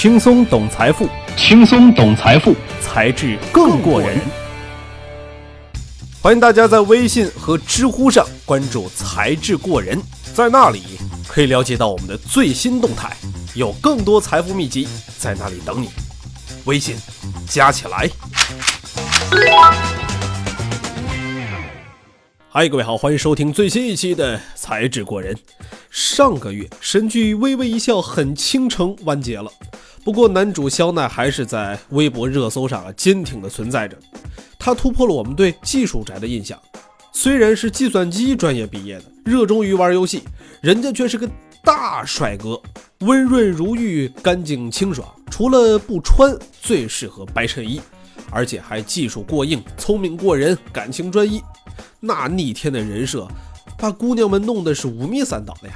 轻松懂财富，轻松懂财富，才智更过人。欢迎大家在微信和知乎上关注“才智过人”，在那里可以了解到我们的最新动态，有更多财富秘籍在那里等你。微信加起来。嗨，各位好，欢迎收听最新一期的《才智过人》。上个月，神剧《微微一笑很倾城》完结了，不过男主肖奈还是在微博热搜上啊坚挺的存在着。他突破了我们对技术宅的印象，虽然是计算机专业毕业的，热衷于玩游戏，人家却是个大帅哥，温润如玉，干净清爽。除了不穿，最适合白衬衣，而且还技术过硬，聪明过人，感情专一。那逆天的人设。把姑娘们弄得是五迷三道的呀！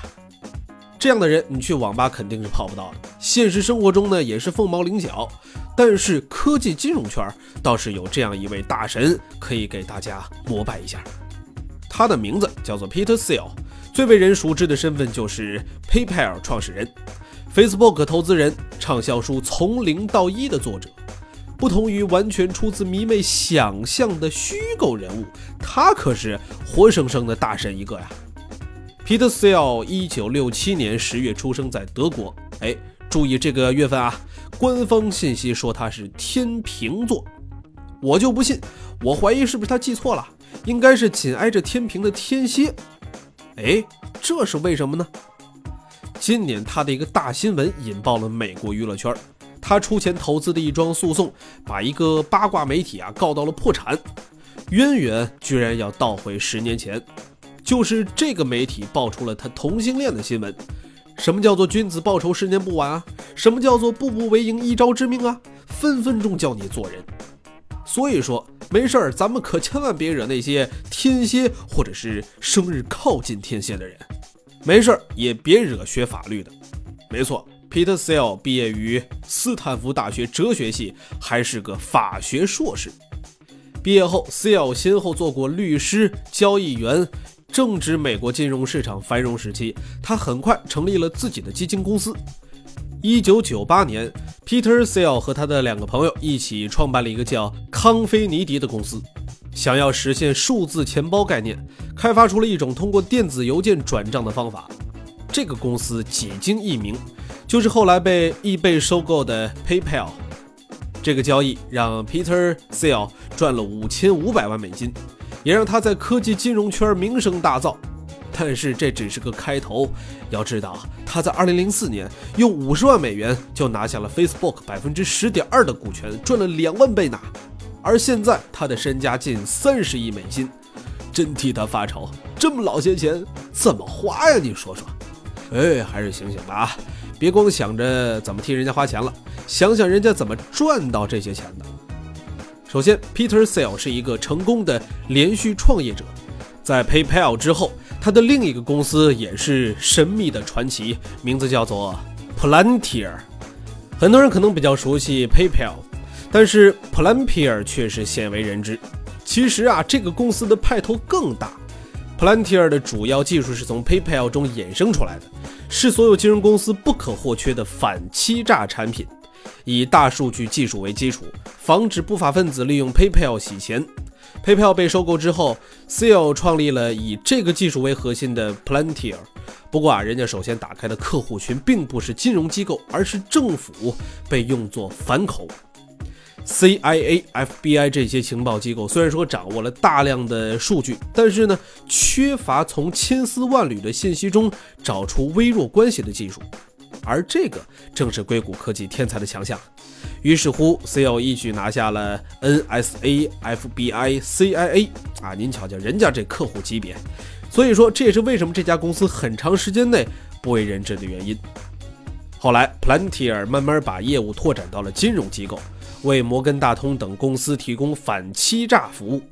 这样的人，你去网吧肯定是泡不到的。现实生活中呢，也是凤毛麟角。但是科技金融圈倒是有这样一位大神，可以给大家膜拜一下。他的名字叫做 Peter Thiel，最为人熟知的身份就是 PayPal 创始人、Facebook 投资人、畅销书《从零到一》的作者。不同于完全出自迷妹想象的虚构人物，他可是活生生的大神一个呀。皮特·塞尔，一九六七年十月出生在德国。哎，注意这个月份啊！官方信息说他是天平座，我就不信，我怀疑是不是他记错了，应该是紧挨着天平的天蝎。哎，这是为什么呢？今年他的一个大新闻引爆了美国娱乐圈。他出钱投资的一桩诉讼，把一个八卦媒体啊告到了破产，渊源居然要倒回十年前，就是这个媒体爆出了他同性恋的新闻。什么叫做君子报仇十年不晚啊？什么叫做步步为营一朝之命啊？分分钟教你做人。所以说，没事儿，咱们可千万别惹那些天蝎或者是生日靠近天蝎的人，没事儿也别惹学法律的。没错。Peter Thiel 毕业于斯坦福大学哲学系，还是个法学硕士。毕业后，Thiel 先后做过律师、交易员。正值美国金融市场繁荣时期，他很快成立了自己的基金公司。1998年，Peter Thiel 和他的两个朋友一起创办了一个叫康菲尼迪的公司，想要实现数字钱包概念，开发出了一种通过电子邮件转账的方法。这个公司几经易名。就是后来被易贝收购的 PayPal，这个交易让 Peter Thiel 赚了五千五百万美金，也让他在科技金融圈名声大噪。但是这只是个开头，要知道他在二零零四年用五十万美元就拿下了 Facebook 百分之十点二的股权，赚了两万倍呢。而现在他的身家近三十亿美金，真替他发愁，这么老些钱怎么花呀？你说说，哎，还是醒醒吧啊！别光想着怎么替人家花钱了，想想人家怎么赚到这些钱的。首先，Peter Thiel 是一个成功的连续创业者，在 PayPal 之后，他的另一个公司也是神秘的传奇，名字叫做 Palantir。很多人可能比较熟悉 PayPal，但是 Palantir 却是鲜为人知。其实啊，这个公司的派头更大。Palantir 的主要技术是从 PayPal 中衍生出来的。是所有金融公司不可或缺的反欺诈产品，以大数据技术为基础，防止不法分子利用 PayPal 洗钱。PayPal 被收购之后，Thiel 创立了以这个技术为核心的 Palantir。不过啊，人家首先打开的客户群并不是金融机构，而是政府，被用作反口。CIA、FBI 这些情报机构虽然说掌握了大量的数据，但是呢，缺乏从千丝万缕的信息中找出微弱关系的技术，而这个正是硅谷科技天才的强项。于是乎，CEO 一举拿下了 NSA、FBI、CIA 啊，您瞧瞧人家这客户级别，所以说这也是为什么这家公司很长时间内不为人知的原因。后来，Palantir 慢慢把业务拓展到了金融机构。为摩根大通等公司提供反欺诈服务，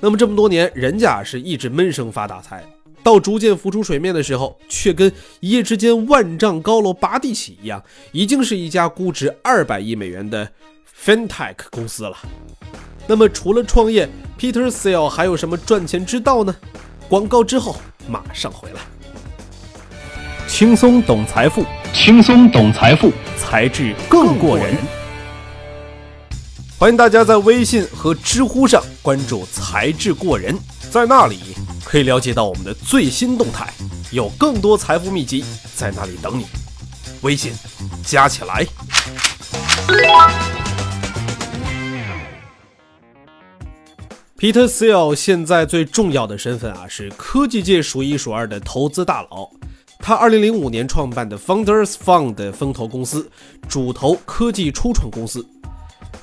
那么这么多年，人家是一直闷声发大财，到逐渐浮出水面的时候，却跟一夜之间万丈高楼拔地起一样，已经是一家估值二百亿美元的 FinTech 公司了。那么除了创业，Peter Thiel 还有什么赚钱之道呢？广告之后马上回来。轻松懂财富，轻松懂财富，才智更过人。欢迎大家在微信和知乎上关注“才智过人”，在那里可以了解到我们的最新动态，有更多财富秘籍在那里等你。微信加起来。Peter Thiel 现在最重要的身份啊，是科技界数一数二的投资大佬。他2005年创办的 Founders Fund 风投公司，主投科技初创公司。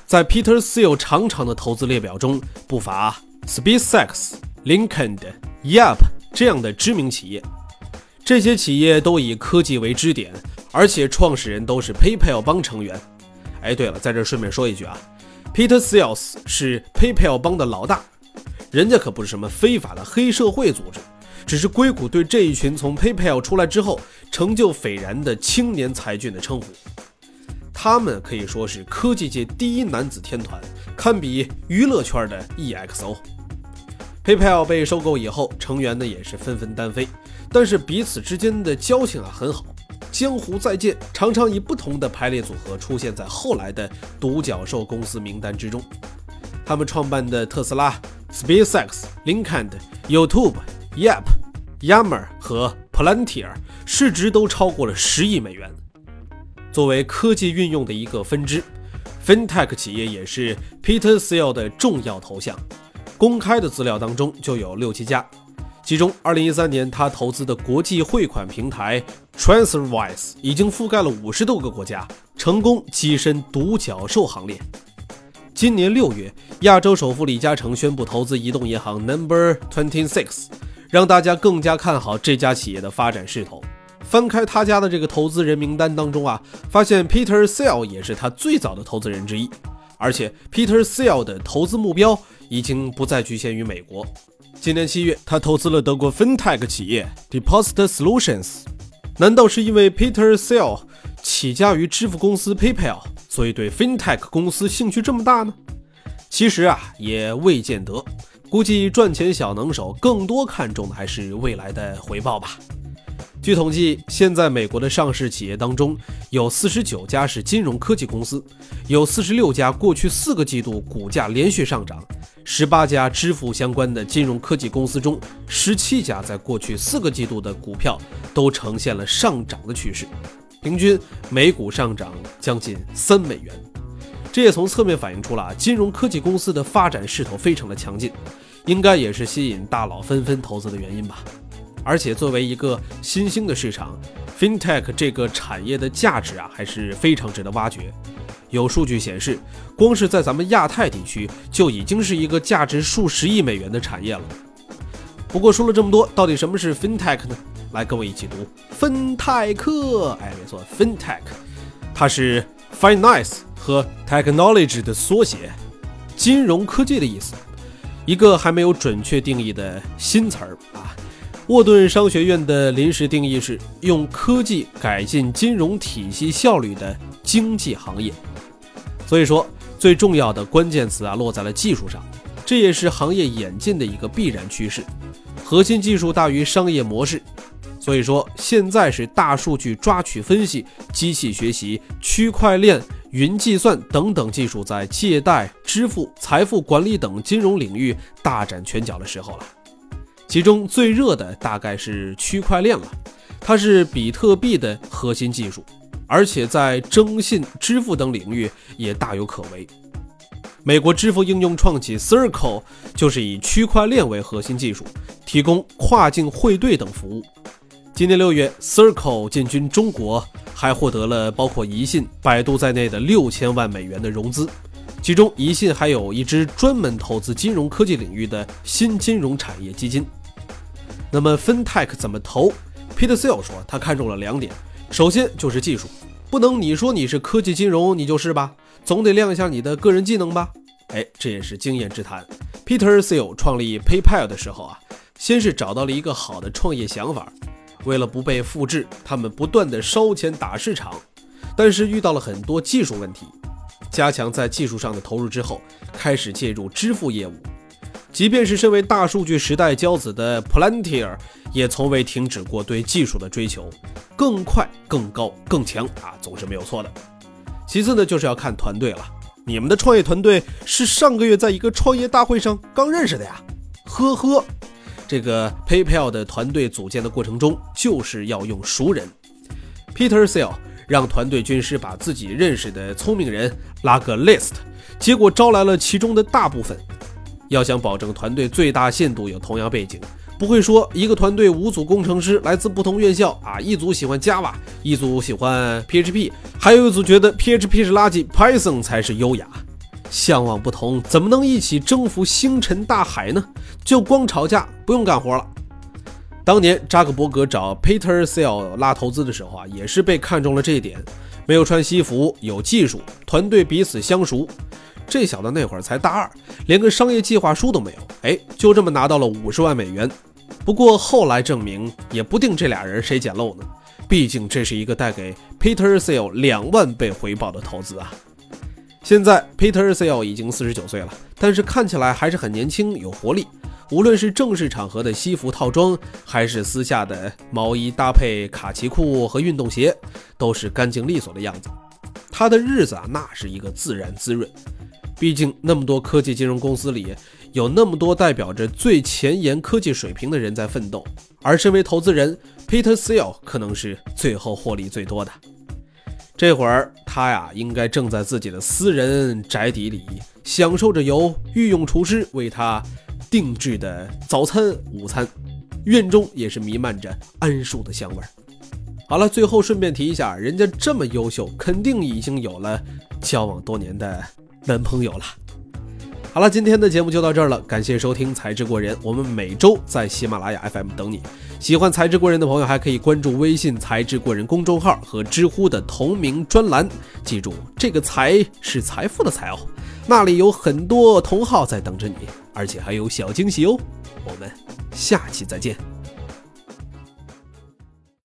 在 Peter Thiel 长长的投资列表中，不乏 SpaceX、LinkedIn、Yap 这样的知名企业。这些企业都以科技为支点，而且创始人都是 PayPal 帮成员。哎，对了，在这顺便说一句啊，Peter Thiel 是 PayPal 帮的老大，人家可不是什么非法的黑社会组织，只是硅谷对这一群从 PayPal 出来之后成就斐然的青年才俊的称呼。他们可以说是科技界第一男子天团，堪比娱乐圈的 EXO。PayPal 被收购以后，成员呢也是纷纷单飞，但是彼此之间的交情啊很好。江湖再见，常常以不同的排列组合出现在后来的独角兽公司名单之中。他们创办的特斯拉、SpaceX、LinkedIn、YouTube、Yap、Yammer 和 Plantier 市值都超过了十亿美元。作为科技运用的一个分支，FinTech 企业也是 Peter Thiel 的重要头像。公开的资料当中就有六七家，其中2013年他投资的国际汇款平台 TransferWise 已经覆盖了五十多个国家，成功跻身独角兽行列。今年六月，亚洲首富李嘉诚宣布投资移动银行 Number Twenty Six，让大家更加看好这家企业的发展势头。翻开他家的这个投资人名单当中啊，发现 Peter Thiel 也是他最早的投资人之一，而且 Peter Thiel 的投资目标已经不再局限于美国。今年七月，他投资了德国 FinTech 企业 Deposit Solutions。难道是因为 Peter Thiel 起家于支付公司 PayPal，所以对 FinTech 公司兴趣这么大呢？其实啊，也未见得。估计赚钱小能手更多看重的还是未来的回报吧。据统计，现在美国的上市企业当中，有四十九家是金融科技公司，有四十六家过去四个季度股价连续上涨，十八家支付相关的金融科技公司中，十七家在过去四个季度的股票都呈现了上涨的趋势，平均每股上涨将近三美元。这也从侧面反映出了金融科技公司的发展势头非常的强劲，应该也是吸引大佬纷纷投资的原因吧。而且作为一个新兴的市场，FinTech 这个产业的价值啊还是非常值得挖掘。有数据显示，光是在咱们亚太地区就已经是一个价值数十亿美元的产业了。不过说了这么多，到底什么是 FinTech 呢？来，跟我一起读芬泰克。哎，没错，FinTech，它是 Finance 和 Technology 的缩写，金融科技的意思，一个还没有准确定义的新词儿啊。沃顿商学院的临时定义是用科技改进金融体系效率的经济行业。所以说，最重要的关键词啊落在了技术上，这也是行业演进的一个必然趋势。核心技术大于商业模式。所以说，现在是大数据抓取分析、机器学习、区块链、云计算等等技术在借贷、支付、财富管理等金融领域大展拳脚的时候了。其中最热的大概是区块链了，它是比特币的核心技术，而且在征信、支付等领域也大有可为。美国支付应用创企 Circle 就是以区块链为核心技术，提供跨境汇兑等服务。今年六月，Circle 进军中国，还获得了包括宜信、百度在内的六千万美元的融资，其中宜信还有一支专门投资金融科技领域的新金融产业基金。那么，FinTech 怎么投？Peter Thiel 说，他看中了两点，首先就是技术，不能你说你是科技金融，你就是吧，总得亮一下你的个人技能吧。哎，这也是经验之谈。Peter Thiel 创立 PayPal 的时候啊，先是找到了一个好的创业想法，为了不被复制，他们不断的烧钱打市场，但是遇到了很多技术问题，加强在技术上的投入之后，开始介入支付业务。即便是身为大数据时代骄子的 Plantier，也从未停止过对技术的追求。更快、更高、更强啊，总是没有错的。其次呢，就是要看团队了。你们的创业团队是上个月在一个创业大会上刚认识的呀？呵呵，这个 PayPal 的团队组建的过程中，就是要用熟人。Peter Thiel 让团队军师把自己认识的聪明人拉个 list，结果招来了其中的大部分。要想保证团队最大限度有同样背景。不会说一个团队五组工程师来自不同院校啊，一组喜欢 Java，一组喜欢 PHP，还有一组觉得 PHP 是垃圾，Python 才是优雅。向往不同，怎么能一起征服星辰大海呢？就光吵架不用干活了。当年扎克伯格找 Peter Thiel 拉投资的时候啊，也是被看中了这一点：没有穿西服，有技术，团队彼此相熟。这小子那会儿才大二，连个商业计划书都没有，哎，就这么拿到了五十万美元。不过后来证明，也不定这俩人谁捡漏呢。毕竟这是一个带给 Peter Thiel 两万倍回报的投资啊。现在 Peter Thiel 已经四十九岁了，但是看起来还是很年轻有活力。无论是正式场合的西服套装，还是私下的毛衣搭配卡其裤和运动鞋，都是干净利索的样子。他的日子啊，那是一个自然滋润。毕竟，那么多科技金融公司里，有那么多代表着最前沿科技水平的人在奋斗，而身为投资人，Peter Thiel 可能是最后获利最多的。这会儿，他呀，应该正在自己的私人宅邸里，享受着由御用厨师为他定制的早餐、午餐，院中也是弥漫着桉树的香味儿。好了，最后顺便提一下，人家这么优秀，肯定已经有了交往多年的。男朋友了。好了，今天的节目就到这儿了，感谢收听《才智过人》，我们每周在喜马拉雅 FM 等你。喜欢《才智过人》的朋友，还可以关注微信“才智过人”公众号和知乎的同名专栏。记住，这个“财”是财富的“财”哦，那里有很多同号在等着你，而且还有小惊喜哦。我们下期再见。